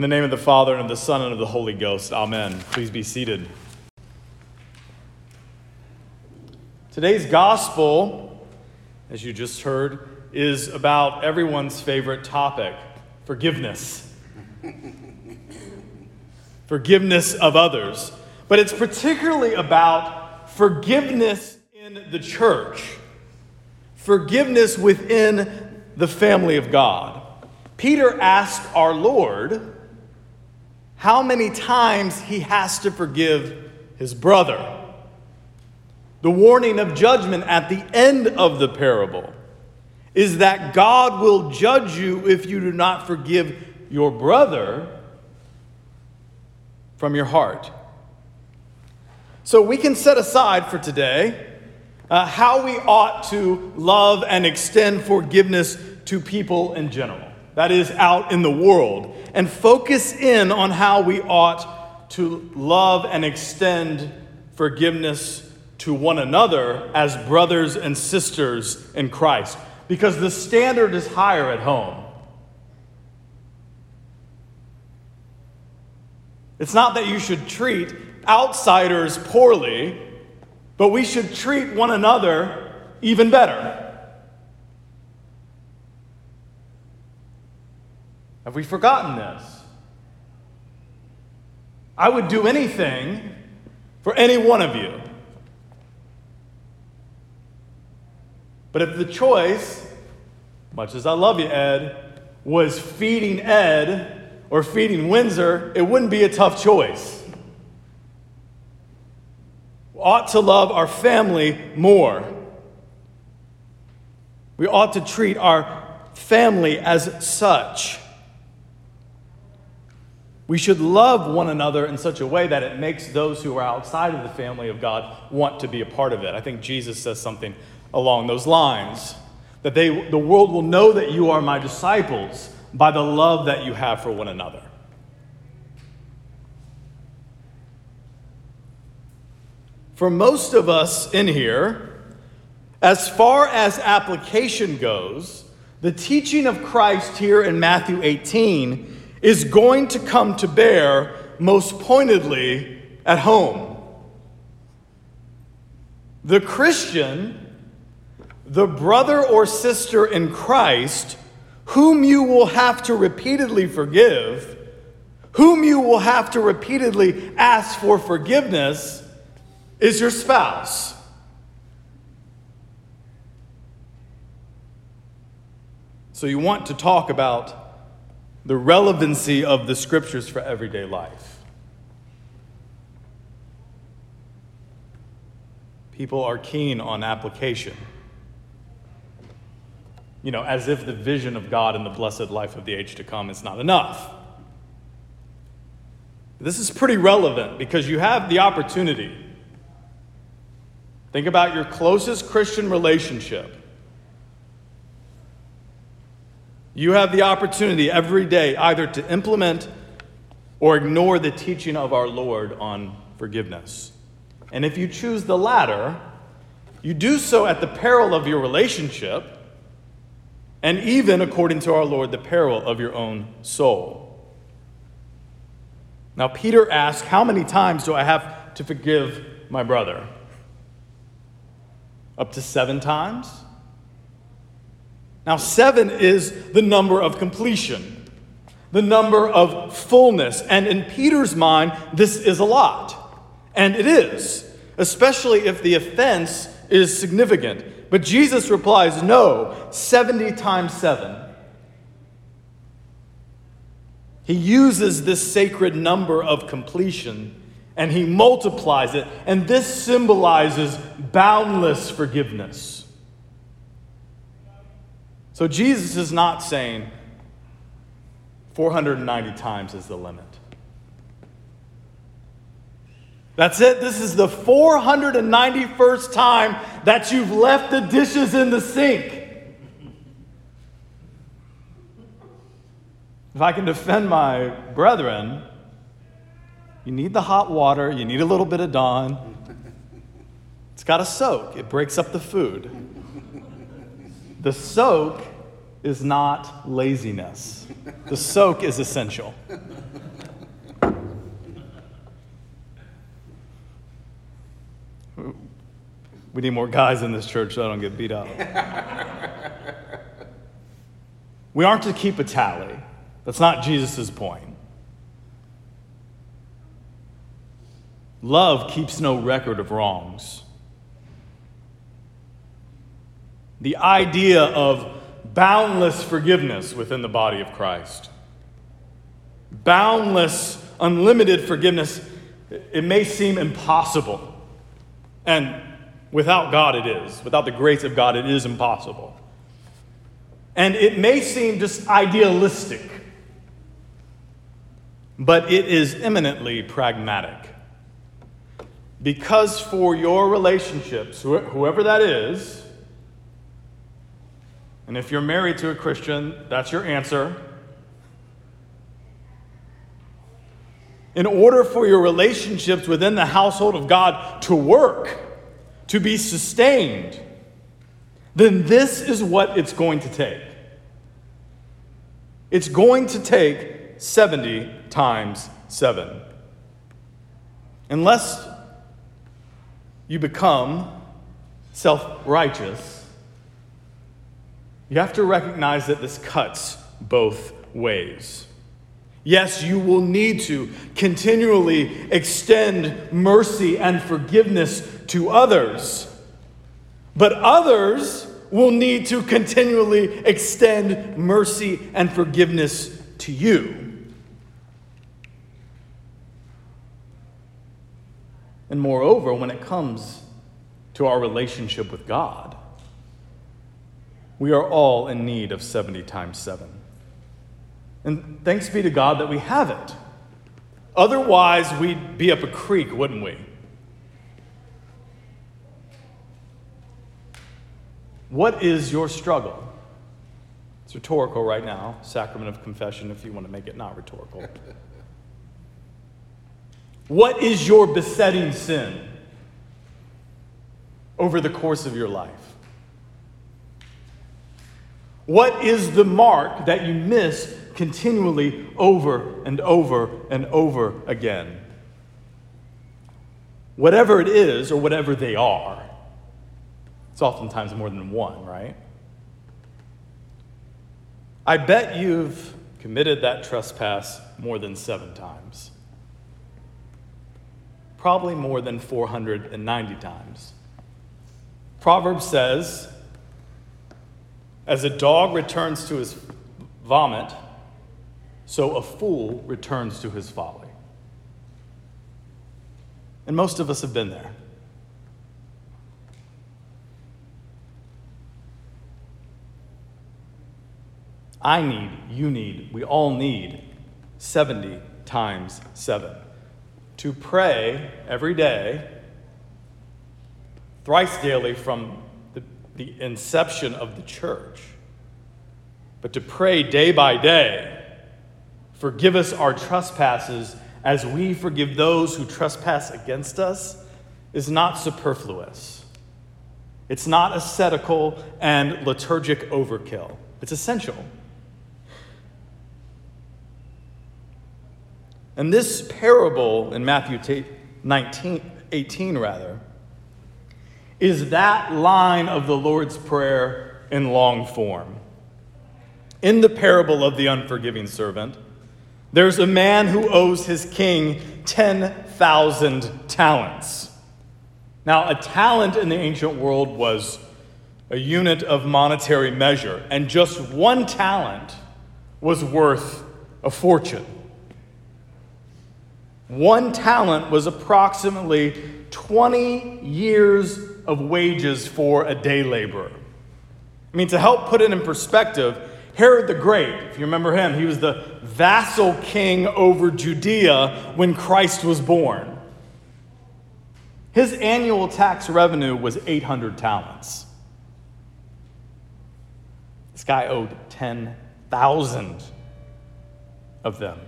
In the name of the Father, and of the Son, and of the Holy Ghost. Amen. Please be seated. Today's gospel, as you just heard, is about everyone's favorite topic forgiveness. forgiveness of others. But it's particularly about forgiveness in the church, forgiveness within the family of God. Peter asked our Lord how many times he has to forgive his brother. The warning of judgment at the end of the parable is that God will judge you if you do not forgive your brother from your heart. So we can set aside for today uh, how we ought to love and extend forgiveness to people in general, that is, out in the world, and focus in on how we ought to love and extend forgiveness to one another as brothers and sisters in Christ because the standard is higher at home. It's not that you should treat outsiders poorly, but we should treat one another even better. Have we forgotten this? I would do anything for any one of you. But if the choice, much as I love you, Ed, was feeding Ed or feeding Windsor, it wouldn't be a tough choice. We ought to love our family more. We ought to treat our family as such. We should love one another in such a way that it makes those who are outside of the family of God want to be a part of it. I think Jesus says something along those lines. That they, the world will know that you are my disciples by the love that you have for one another. For most of us in here, as far as application goes, the teaching of Christ here in Matthew 18 is going to come to bear most pointedly at home. The Christian the brother or sister in Christ whom you will have to repeatedly forgive, whom you will have to repeatedly ask for forgiveness, is your spouse. So, you want to talk about the relevancy of the scriptures for everyday life. People are keen on application you know, as if the vision of God and the blessed life of the age to come is not enough. This is pretty relevant because you have the opportunity. Think about your closest Christian relationship. You have the opportunity every day either to implement or ignore the teaching of our Lord on forgiveness. And if you choose the latter, you do so at the peril of your relationship and even, according to our Lord, the peril of your own soul. Now, Peter asks, How many times do I have to forgive my brother? Up to seven times? Now, seven is the number of completion, the number of fullness. And in Peter's mind, this is a lot. And it is, especially if the offense is significant. But Jesus replies, No, 70 times 7. He uses this sacred number of completion and he multiplies it, and this symbolizes boundless forgiveness. So Jesus is not saying 490 times is the limit. That's it. This is the 491st time that you've left the dishes in the sink. If I can defend my brethren, you need the hot water, you need a little bit of Dawn. It's got to soak, it breaks up the food. The soak is not laziness. The soak is essential. We need more guys in this church so I don't get beat up. we aren't to keep a tally. That's not Jesus' point. Love keeps no record of wrongs. The idea of boundless forgiveness within the body of Christ, boundless, unlimited forgiveness, it may seem impossible. And without God, it is. Without the grace of God, it is impossible. And it may seem just idealistic, but it is eminently pragmatic. Because for your relationships, whoever that is, and if you're married to a Christian, that's your answer. In order for your relationships within the household of God to work, to be sustained, then this is what it's going to take. It's going to take 70 times 7. Unless you become self righteous, you have to recognize that this cuts both ways. Yes, you will need to continually extend mercy and forgiveness to others, but others will need to continually extend mercy and forgiveness to you. And moreover, when it comes to our relationship with God, we are all in need of 70 times 7. And thanks be to God that we have it. Otherwise, we'd be up a creek, wouldn't we? What is your struggle? It's rhetorical right now. Sacrament of confession, if you want to make it not rhetorical. What is your besetting sin over the course of your life? What is the mark that you miss continually over and over and over again? Whatever it is, or whatever they are, it's oftentimes more than one, right? I bet you've committed that trespass more than seven times probably more than 490 times. Proverbs says, As a dog returns to his vomit, so a fool returns to his folly. And most of us have been there. I need, you need, we all need 70 times 7 to pray every day, thrice daily from the, inception of the church, but to pray day by day, forgive us our trespasses as we forgive those who trespass against us, is not superfluous. It's not ascetical and liturgic overkill. It's essential. And this parable in Matthew 19, 18, rather, is that line of the Lord's Prayer in long form. In the parable of the unforgiving servant, there's a man who owes his king 10,000 talents. Now, a talent in the ancient world was a unit of monetary measure, and just one talent was worth a fortune. One talent was approximately 20 years of wages for a day laborer. I mean, to help put it in perspective, Herod the Great, if you remember him, he was the vassal king over Judea when Christ was born. His annual tax revenue was 800 talents. This guy owed 10,000 of them.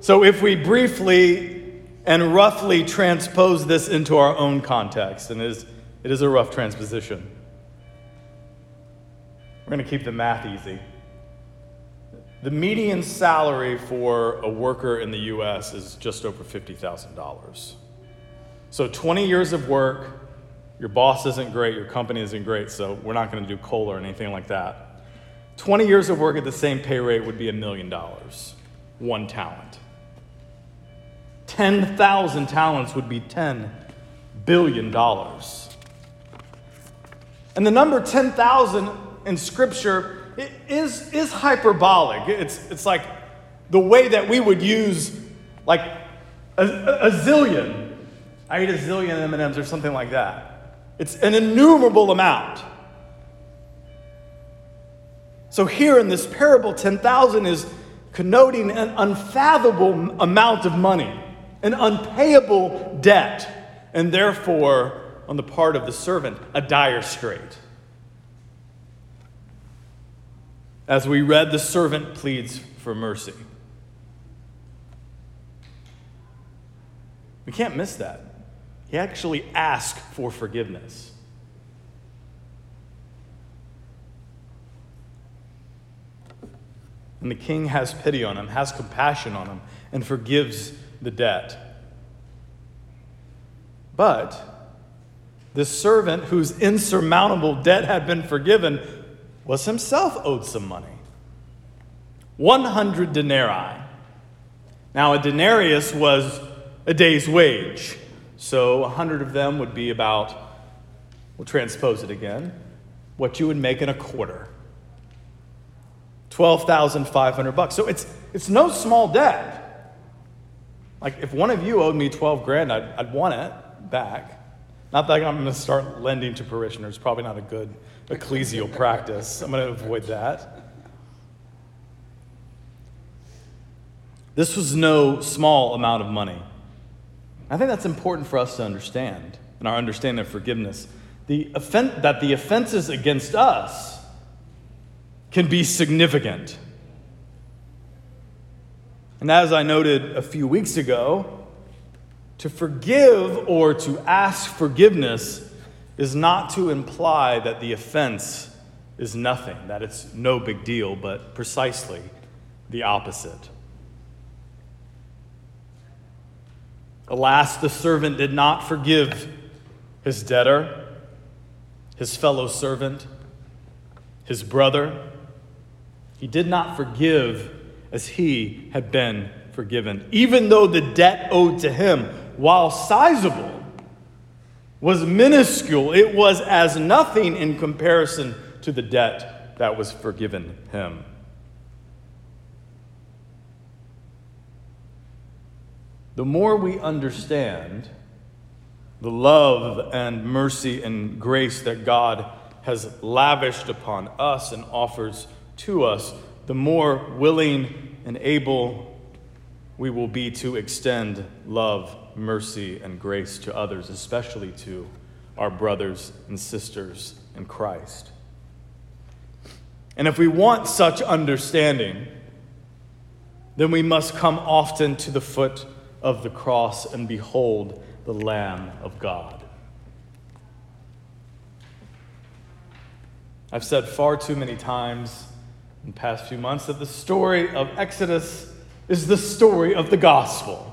So, if we briefly and roughly transpose this into our own context, and it is, it is a rough transposition, We're going to keep the math easy. The median salary for a worker in the US is just over $50,000. So 20 years of work, your boss isn't great, your company isn't great, so we're not going to do COLA or anything like that. 20 years of work at the same pay rate would be a million dollars, one talent. 10,000 talents would be $10 billion. And the number 10,000 in Scripture is, is hyperbolic. It's, it's like the way that we would use like a, a, zillion. I ate a zillion M&Ms or something like that. It's an innumerable amount. So here in this parable, 10,000 is connoting an unfathomable amount of money, an unpayable debt, and therefore, on the part of the servant, a dire strait. As we read, the servant pleads for mercy. We can't miss that. He actually asks for forgiveness. And the king has pity on him, has compassion on him, and forgives the debt. But this servant whose insurmountable debt had been forgiven was himself owed some money 100 denarii. Now, a denarius was a day's wage, so 100 of them would be about, we'll transpose it again, what you would make in a quarter. 12,500 bucks. So it's, it's no small debt. Like if one of you owed me 12 grand, I'd, I'd want it back. Not that I'm going to start lending to parishioners, probably not a good ecclesial practice. I'm going to avoid that. This was no small amount of money. I think that's important for us to understand in our understanding of forgiveness. The offen- that the offenses against us can be significant. And as I noted a few weeks ago, to forgive or to ask forgiveness is not to imply that the offense is nothing, that it's no big deal, but precisely the opposite. Alas, the servant did not forgive his debtor, his fellow servant, his brother. He did not forgive as he had been forgiven, even though the debt owed to him, while sizable, was minuscule. It was as nothing in comparison to the debt that was forgiven him. The more we understand the love and mercy and grace that God has lavished upon us and offers to us, the more willing and able we will be to extend love mercy and grace to others, especially to our brothers and sisters in Christ. And if we want such understanding, then we must come often to the foot of the cross and behold the Lamb of God. I've said far too many times in the past few months that the story of Exodus is the story of the gospel.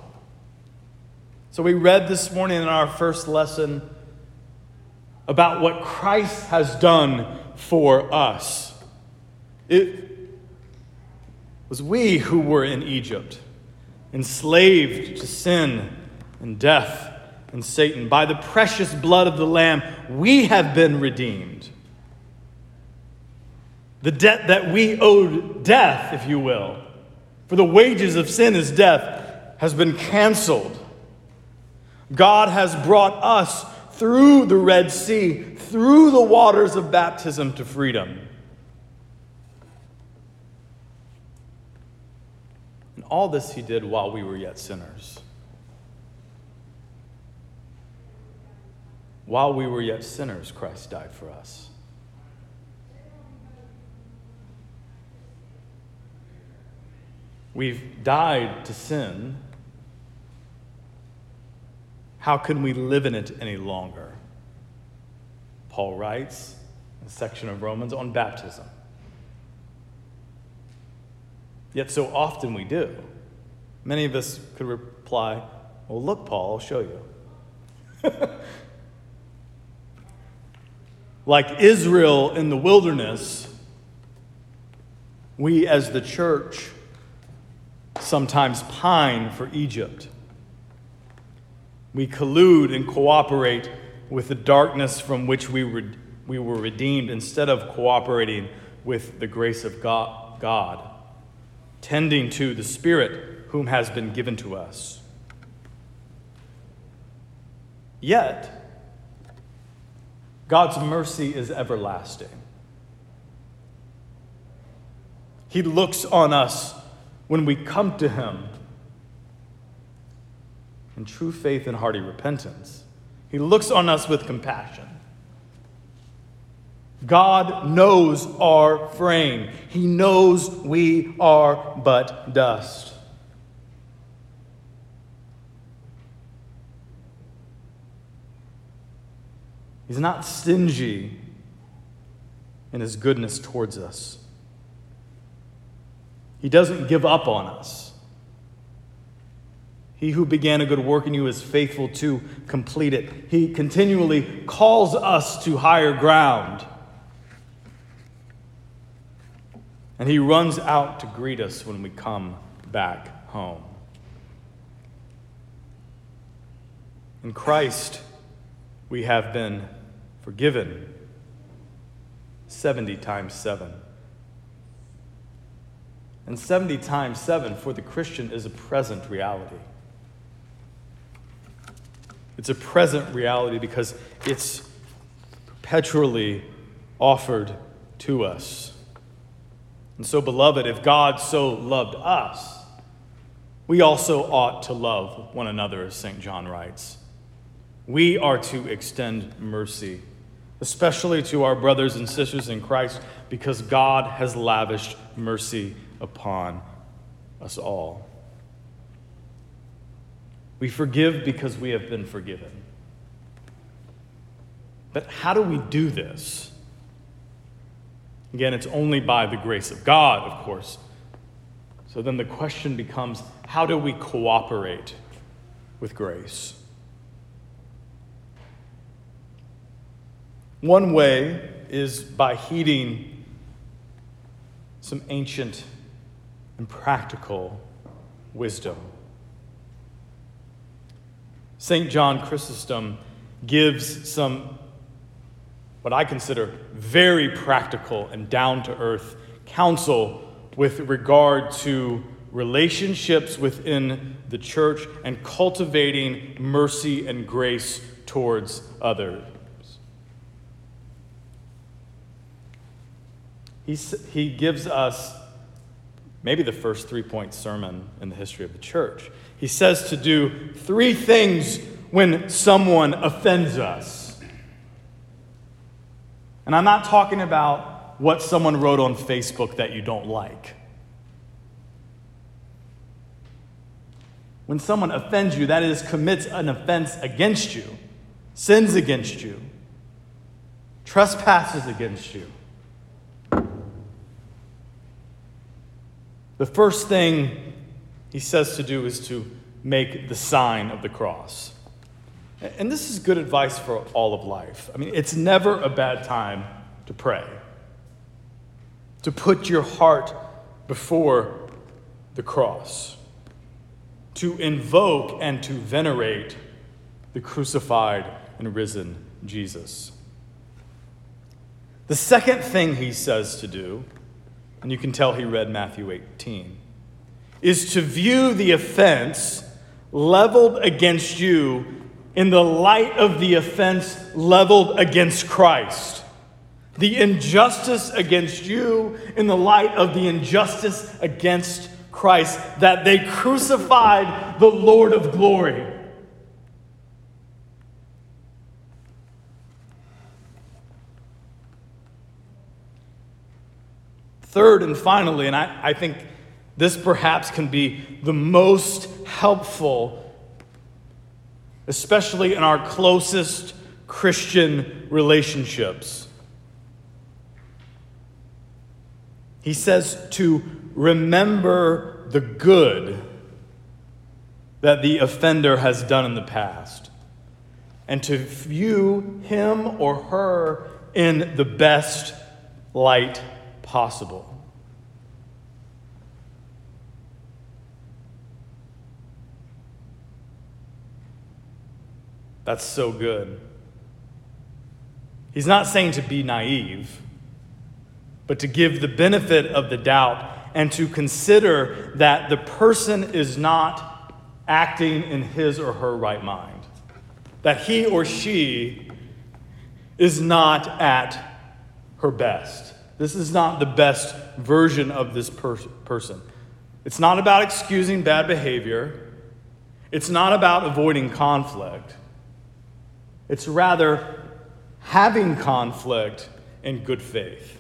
So, we read this morning in our first lesson about what Christ has done for us. It was we who were in Egypt, enslaved to sin and death and Satan. By the precious blood of the Lamb, we have been redeemed. The debt that we owed death, if you will, for the wages of sin is death, has been canceled. God has brought us through the Red Sea, through the waters of baptism to freedom. And all this he did while we were yet sinners. While we were yet sinners, Christ died for us. We've died to sin how can we live in it any longer? Paul writes in a section of Romans on baptism. Yet so often we do. Many of us could reply, Well, look, Paul, I'll show you. like Israel in the wilderness, we as the church sometimes pine for Egypt. We collude and cooperate with the darkness from which we were, we were redeemed instead of cooperating with the grace of God, God, tending to the Spirit whom has been given to us. Yet, God's mercy is everlasting. He looks on us when we come to Him in true faith and hearty repentance. He looks on us with compassion. God knows our frame. He knows we are but dust. He's not stingy in his goodness towards us. He doesn't give up on us. He who began a good work in you is faithful to complete it. He continually calls us to higher ground. And he runs out to greet us when we come back home. In Christ, we have been forgiven 70 times 7. And 70 times 7 for the Christian is a present reality. It's a present reality because it's perpetually offered to us. And so, beloved, if God so loved us, we also ought to love one another, as St. John writes. We are to extend mercy, especially to our brothers and sisters in Christ, because God has lavished mercy upon us all. We forgive because we have been forgiven. But how do we do this? Again, it's only by the grace of God, of course. So then the question becomes how do we cooperate with grace? One way is by heeding some ancient and practical wisdom. St. John Chrysostom gives some what I consider very practical and down to earth counsel with regard to relationships within the church and cultivating mercy and grace towards others. He, he gives us maybe the first three point sermon in the history of the church. He says to do three things when someone offends us. And I'm not talking about what someone wrote on Facebook that you don't like. When someone offends you, that is, commits an offense against you, sins against you, trespasses against you. The first thing he says to do is to make the sign of the cross. And this is good advice for all of life. I mean, it's never a bad time to pray, to put your heart before the cross, to invoke and to venerate the crucified and risen Jesus. The second thing he says to do, and you can tell he read Matthew 18, is to view the offense leveled against you in the light of the offense leveled against Christ. The injustice against you in the light of the injustice against Christ, that they crucified the Lord of glory. Third and finally, and I, I think this perhaps can be the most helpful especially in our closest Christian relationships. He says to remember the good that the offender has done in the past and to view him or her in the best light possible. That's so good. He's not saying to be naive, but to give the benefit of the doubt and to consider that the person is not acting in his or her right mind, that he or she is not at her best. This is not the best version of this per- person. It's not about excusing bad behavior. It's not about avoiding conflict. It's rather having conflict in good faith.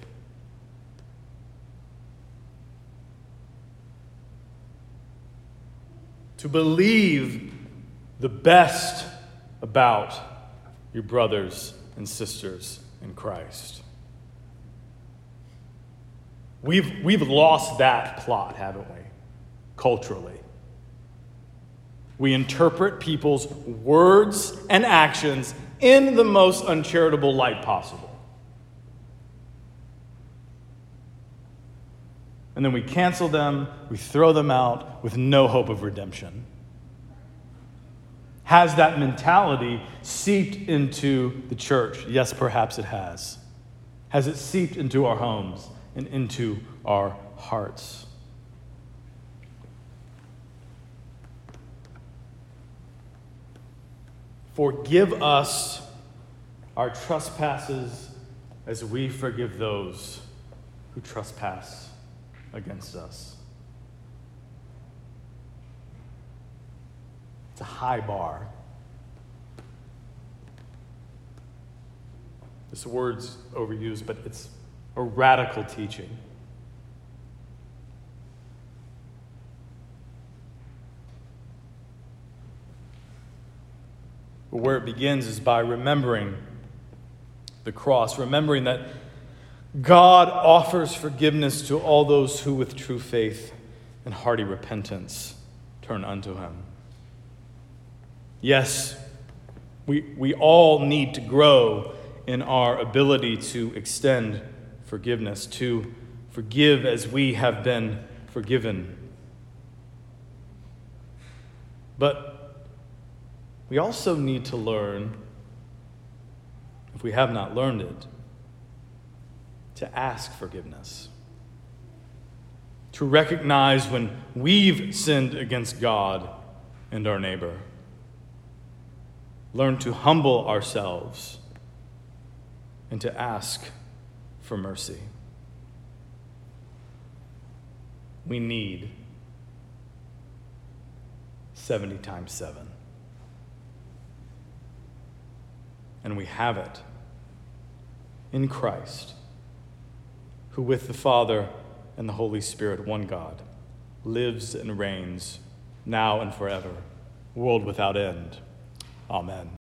To believe the best about your brothers and sisters in Christ. We've, we've lost that plot, haven't we? Culturally. We interpret people's words and actions in the most uncharitable light possible. And then we cancel them, we throw them out with no hope of redemption. Has that mentality seeped into the church? Yes, perhaps it has. Has it seeped into our homes and into our hearts? Forgive us our trespasses as we forgive those who trespass against us. It's a high bar. This word's overused, but it's a radical teaching. But where it begins is by remembering the cross, remembering that God offers forgiveness to all those who, with true faith and hearty repentance, turn unto Him. Yes, we, we all need to grow in our ability to extend forgiveness, to forgive as we have been forgiven. But we also need to learn, if we have not learned it, to ask forgiveness. To recognize when we've sinned against God and our neighbor. Learn to humble ourselves and to ask for mercy. We need 70 times 7. and we have it in Christ, who with the Father and the Holy Spirit, one God, lives and reigns now and forever, world without end. Amen.